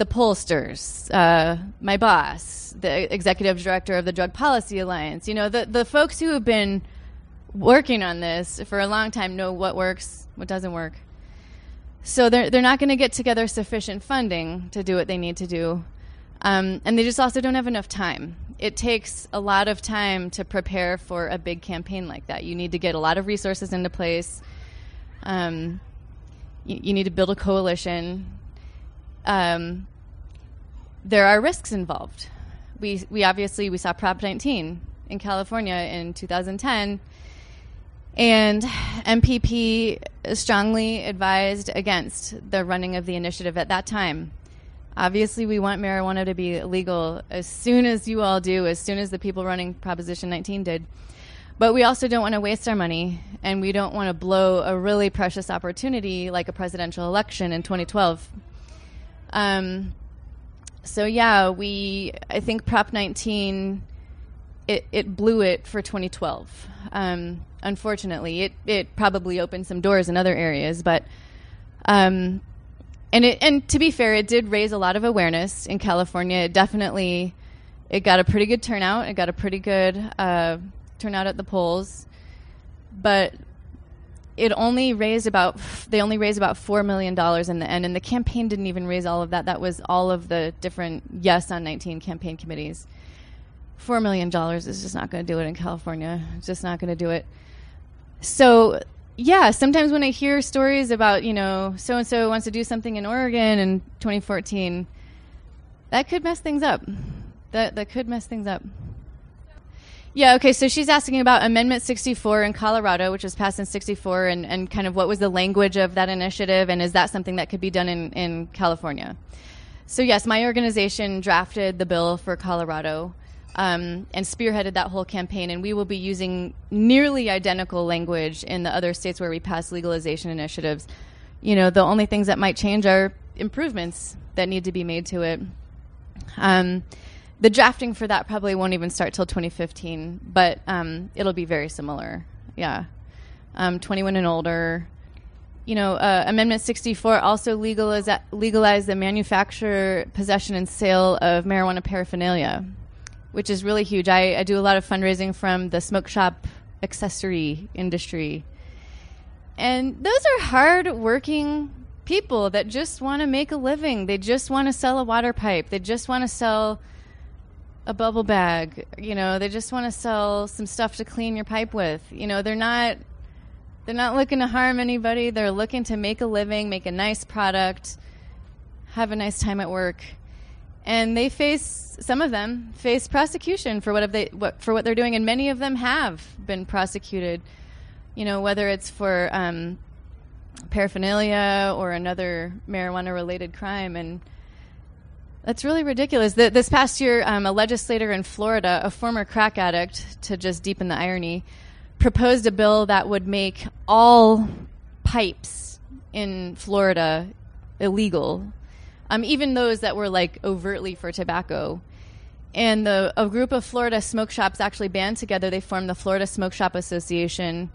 the pollsters, uh, my boss, the executive director of the Drug Policy Alliance, you know, the, the folks who have been working on this for a long time know what works, what doesn't work. So they're they're not going to get together sufficient funding to do what they need to do, um, and they just also don't have enough time. It takes a lot of time to prepare for a big campaign like that. You need to get a lot of resources into place. Um, you, you, need to build a coalition. Um, there are risks involved. We we obviously we saw Prop 19 in California in 2010 and MPP strongly advised against the running of the initiative at that time. Obviously, we want marijuana to be legal as soon as you all do, as soon as the people running Proposition 19 did. But we also don't want to waste our money, and we don't want to blow a really precious opportunity like a presidential election in 2012. Um, so yeah, we I think Prop 19 it, it blew it for 2012. Um, unfortunately, it it probably opened some doors in other areas, but um, and it and to be fair, it did raise a lot of awareness in California. It definitely it got a pretty good turnout. It got a pretty good uh, turnout at the polls, but it only raised about they only raised about four million dollars in the end, and the campaign didn't even raise all of that. That was all of the different yes on 19 campaign committees four million dollars is just not going to do it in California. It's just not going to do it. So yeah, sometimes when I hear stories about you know so and so wants to do something in Oregon in 2014, that could mess things up. That that could mess things up. Yeah, okay, so she's asking about Amendment 64 in Colorado, which was passed in 64, and, and kind of what was the language of that initiative, and is that something that could be done in, in California? So, yes, my organization drafted the bill for Colorado um, and spearheaded that whole campaign. And we will be using nearly identical language in the other states where we pass legalization initiatives. You know, the only things that might change are improvements that need to be made to it. Um, the drafting for that probably won't even start till 2015, but um, it'll be very similar. Yeah, um, 21 and older. You know, uh, Amendment 64 also legalize, legalized the manufacture, possession, and sale of marijuana paraphernalia which is really huge. I, I do a lot of fundraising from the smoke shop accessory industry. And those are hard working people that just want to make a living. They just want to sell a water pipe. They just want to sell a bubble bag. You know, they just want to sell some stuff to clean your pipe with. You know, they're not they're not looking to harm anybody. They're looking to make a living, make a nice product, have a nice time at work. And they face some of them face prosecution for what they what for what they're doing and many of them have been prosecuted. You know, whether it's for um, paraphernalia or another marijuana related crime and that's really ridiculous. The, this past year, um, a legislator in Florida, a former crack addict, to just deepen the irony, proposed a bill that would make all pipes in Florida illegal, um, even those that were like overtly for tobacco. And the, a group of Florida smoke shops actually band together. They formed the Florida Smoke Shop Association,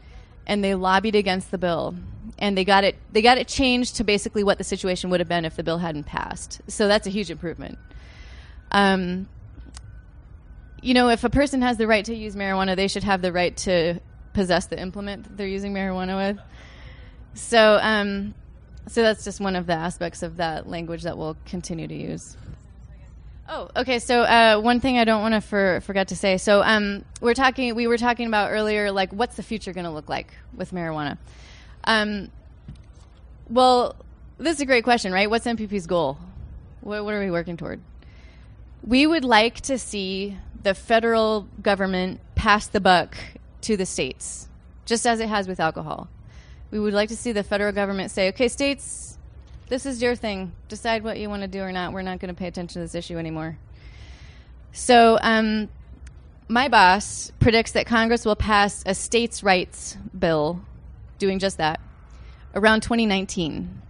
and they lobbied against the bill and they got it they got it changed to basically what the situation would have been if the bill hadn't passed. So that's a huge improvement. Um, you know, if a person has the right to use marijuana, they should have the right to possess the implement that they're using marijuana with. So, um, so that's just one of the aspects of that language that we'll continue to use. Oh, okay. So uh, one thing I don't want to for, forget to say. So um, we're talking. We were talking about earlier, like what's the future going to look like with marijuana? Um, well, this is a great question, right? What's MPP's goal? What, what are we working toward? We would like to see the federal government pass the buck to the states, just as it has with alcohol. We would like to see the federal government say, okay, states, this is your thing. Decide what you want to do or not. We're not going to pay attention to this issue anymore. So, um, my boss predicts that Congress will pass a states' rights bill doing just that around 2019.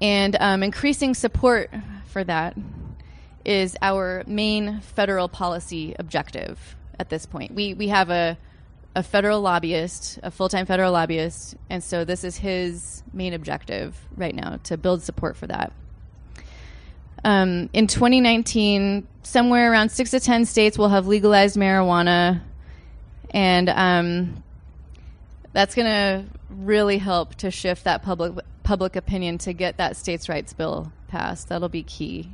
And um, increasing support for that is our main federal policy objective at this point. We, we have a, a federal lobbyist, a full time federal lobbyist, and so this is his main objective right now to build support for that. Um, in 2019, somewhere around six to 10 states will have legalized marijuana, and um, that's going to really help to shift that public public opinion to get that states' rights bill passed. That'll be key.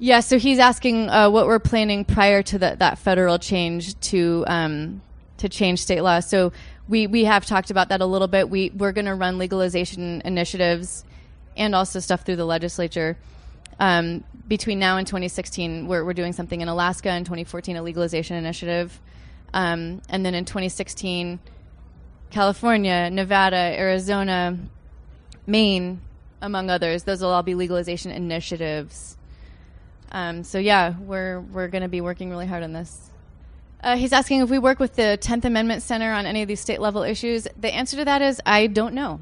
Yeah, so he's asking uh, what we're planning prior to that federal change to um, to change state law. So we we have talked about that a little bit. We we're going to run legalization initiatives and also stuff through the legislature. Um, between now and 2016, we're, we're doing something in Alaska. In 2014, a legalization initiative, um, and then in 2016 California, Nevada, Arizona, Maine, among others. Those will all be legalization initiatives. Um, so yeah, we're we're going to be working really hard on this. Uh, he's asking if we work with the Tenth Amendment Center on any of these state level issues. The answer to that is I don't know.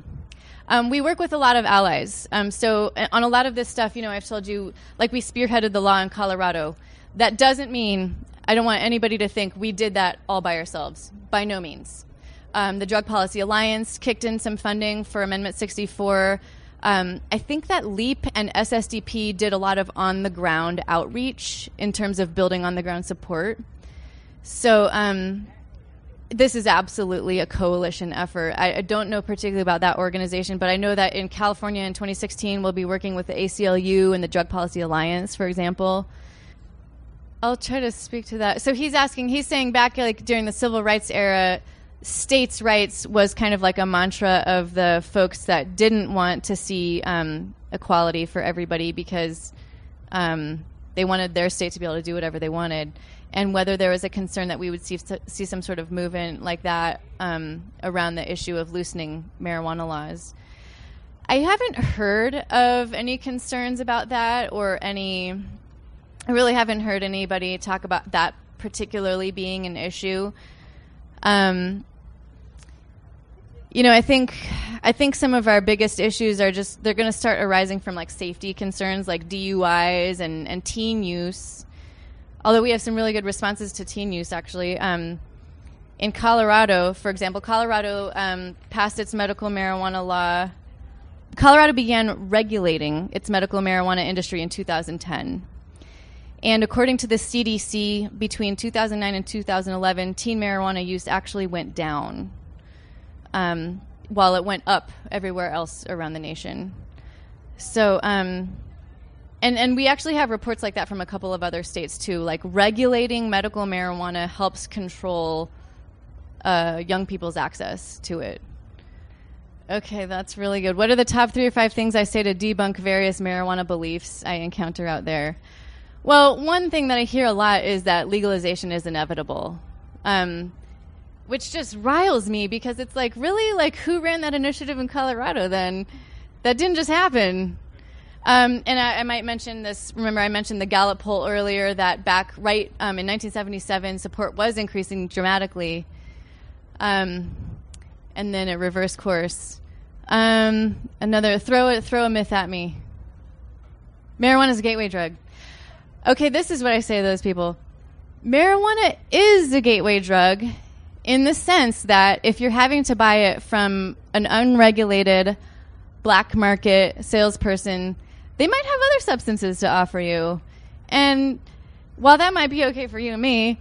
Um, we work with a lot of allies. Um, so uh, on a lot of this stuff, you know, I've told you, like we spearheaded the law in Colorado. That doesn't mean I don't want anybody to think we did that all by ourselves. By no means. Um, the Drug Policy Alliance kicked in some funding for Amendment 64. Um, I think that LEAP and SSDP did a lot of on the ground outreach in terms of building on the ground support. So um, this is absolutely a coalition effort. I, I, don't know particularly about that organization, but I know that in California in 2016, we'll be working with the ACLU and the Drug Policy Alliance, for example. I'll try to speak to that. So he's asking, he's saying back like during the civil rights era, states' rights was kind of like a mantra of the folks that didn't want to see um, equality for everybody because um, they wanted their state to be able to do whatever they wanted. And whether there was a concern that we would see, see some sort of movement like that um, around the issue of loosening marijuana laws. I haven't heard of any concerns about that or any. I really haven't heard anybody talk about that particularly being an issue. Um, you know, I think I think some of our biggest issues are just they're going to start arising from like safety concerns, like DUIs and and teen use. Although we have some really good responses to teen use, actually. Um, in Colorado, for example, Colorado um, passed its medical marijuana law. Colorado began regulating its medical marijuana industry in 2010. And according to the CDC, between 2009 and 2011, teen marijuana use actually went down um, while it went up everywhere else around the nation. So, um, and and we actually have reports like that from a couple of other states too. Like regulating medical marijuana helps control uh, young people's access to it. Okay, that's really good. What are the top three or five things I say to debunk various marijuana beliefs I encounter out there? Well, one thing that I hear a lot is that legalization is inevitable, um, which just riles me because it's like, really, like who ran that initiative in Colorado? Then that didn't just happen. Um, and I, I, might mention this. Remember, I mentioned the Gallup poll earlier that back right um, in 1977, support was increasing dramatically, um, and then it reversed course. Um, another throw it, throw a myth at me. Marijuana is a gateway drug. Okay, this is what I say to those people. Marijuana is a gateway drug in the sense that if you're having to buy it from an unregulated black market salesperson, they might have other substances to offer you. And while that might be okay for you and me,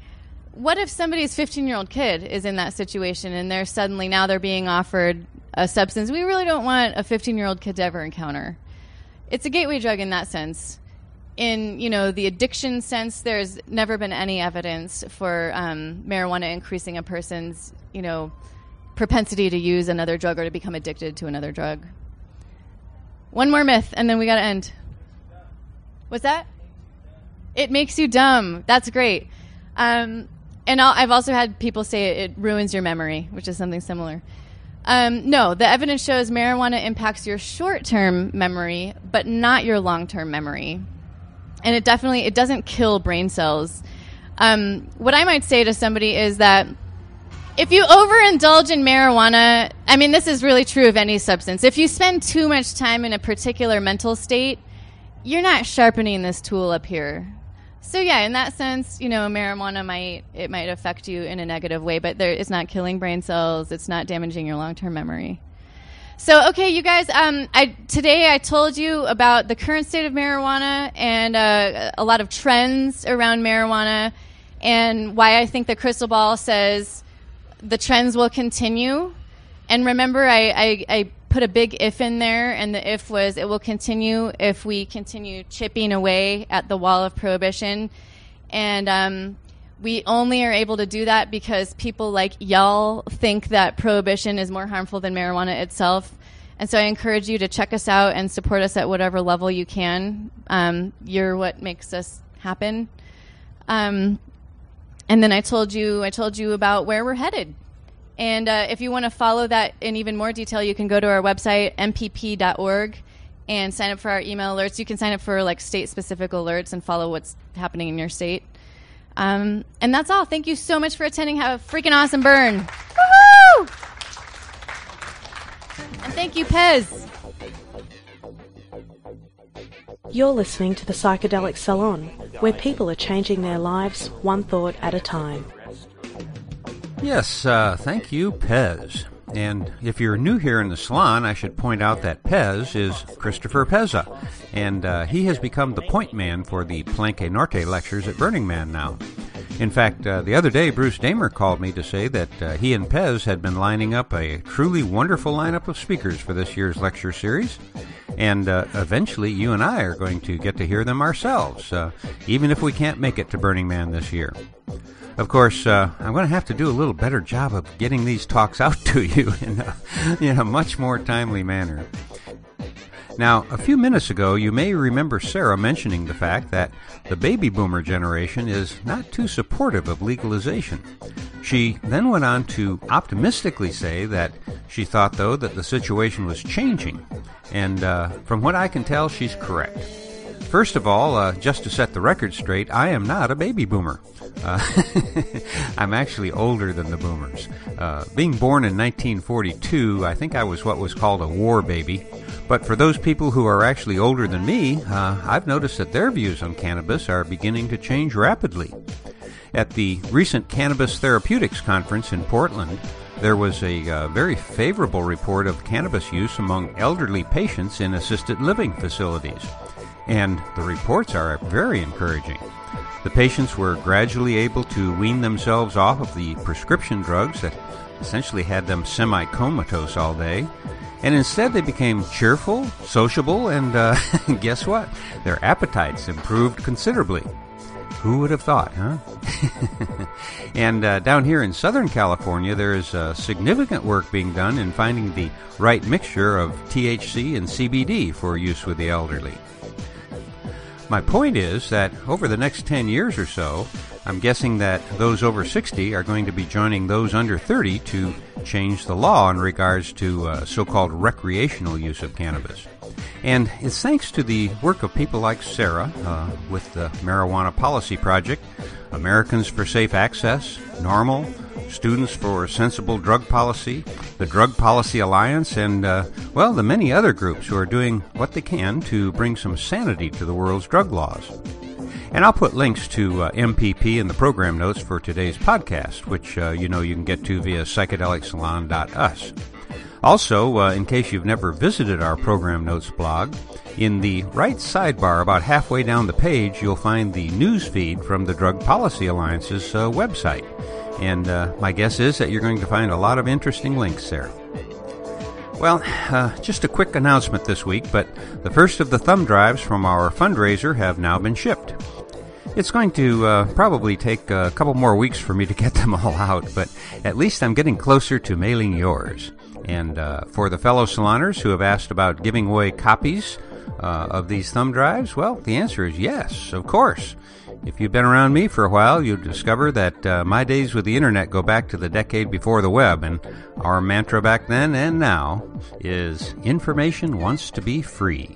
what if somebody's 15 year old kid is in that situation and they're suddenly now they're being offered a substance we really don't want a 15 year old kid to ever encounter? It's a gateway drug in that sense in you know the addiction sense, there's never been any evidence for um, marijuana increasing a person's you know propensity to use another drug or to become addicted to another drug. One more myth, and then we got to end. What's that? It makes you dumb. That's great. Um, and i have also had people say it, it, ruins your memory, which is something similar. Um, no, the evidence shows marijuana impacts your short-term memory, but not your long-term memory and it definitely it doesn't kill brain cells. Um, what I might say to somebody is that if you overindulge in marijuana, I mean, this is really true of any substance. If you spend too much time in a particular mental state, you're not sharpening this tool up here. So yeah, in that sense, you know, marijuana might it might affect you in a negative way, but there, it's not killing brain cells. It's not damaging your long term memory. So, okay, you guys, um, I, today I told you about the current state of marijuana and uh, a lot of trends around marijuana and why I think the crystal ball says the trends will continue. And remember, I, I, I put a big if in there, and the if was it will continue if we continue chipping away at the wall of prohibition. And um, we only are able to do that because people like y'all think that prohibition is more harmful than marijuana itself. And so I encourage you to check us out and support us at whatever level you can. Um, you're what makes us happen. Um, and then I told you, I told you about where we're headed. And uh, if you want to follow that in even more detail, you can go to our website, mpp.org, and sign up for our email alerts. You can sign up for like state specific alerts and follow what's happening in your state. Um, and that's all. Thank you so much for attending. Have a freaking awesome burn. Woo-hoo! And thank you, Pez. You're listening to the Psychedelic Salon, where people are changing their lives one thought at a time. Yes, uh, thank you, Pez. And if you're new here in the salon, I should point out that Pez is Christopher Pezza, and uh, he has become the point man for the Palenque Norte lectures at Burning Man now. In fact, uh, the other day, Bruce Damer called me to say that uh, he and Pez had been lining up a truly wonderful lineup of speakers for this year's lecture series, and uh, eventually you and I are going to get to hear them ourselves, uh, even if we can't make it to Burning Man this year. Of course, uh, I'm going to have to do a little better job of getting these talks out [laughs] to you in a, in a much more timely manner. Now, a few minutes ago, you may remember Sarah mentioning the fact that the baby boomer generation is not too supportive of legalization. She then went on to optimistically say that she thought, though, that the situation was changing. And uh, from what I can tell, she's correct. First of all, uh, just to set the record straight, I am not a baby boomer. Uh, [laughs] I'm actually older than the boomers. Uh, being born in 1942, I think I was what was called a war baby. But for those people who are actually older than me, uh, I've noticed that their views on cannabis are beginning to change rapidly. At the recent Cannabis Therapeutics Conference in Portland, there was a uh, very favorable report of cannabis use among elderly patients in assisted living facilities and the reports are very encouraging. The patients were gradually able to wean themselves off of the prescription drugs that essentially had them semi comatose all day, And instead, they became cheerful, sociable, and uh, [laughs] guess what? Their appetites improved considerably. Who would have thought, huh? [laughs] and uh, down here in Southern California, there is uh, significant work being done in finding the right mixture of THC and CBD for use with the elderly. My point is that over the next 10 years or so, I'm guessing that those over 60 are going to be joining those under 30 to change the law in regards to uh, so called recreational use of cannabis. And it's thanks to the work of people like Sarah uh, with the Marijuana Policy Project, Americans for Safe Access, NORML, Students for Sensible Drug Policy, the Drug Policy Alliance, and, uh, well, the many other groups who are doing what they can to bring some sanity to the world's drug laws. And I'll put links to uh, MPP in the program notes for today's podcast, which uh, you know you can get to via psychedelicsalon.us. Also, uh, in case you've never visited our program notes blog, in the right sidebar, about halfway down the page, you'll find the news feed from the Drug Policy Alliance's uh, website. And uh, my guess is that you're going to find a lot of interesting links there. Well, uh, just a quick announcement this week, but the first of the thumb drives from our fundraiser have now been shipped. It's going to uh, probably take a couple more weeks for me to get [laughs] them all out, but at least I'm getting closer to mailing yours. And uh, for the fellow saloners who have asked about giving away copies uh, of these thumb drives, well, the answer is yes, of course. If you've been around me for a while, you'll discover that uh, my days with the internet go back to the decade before the web, and our mantra back then and now is information wants to be free.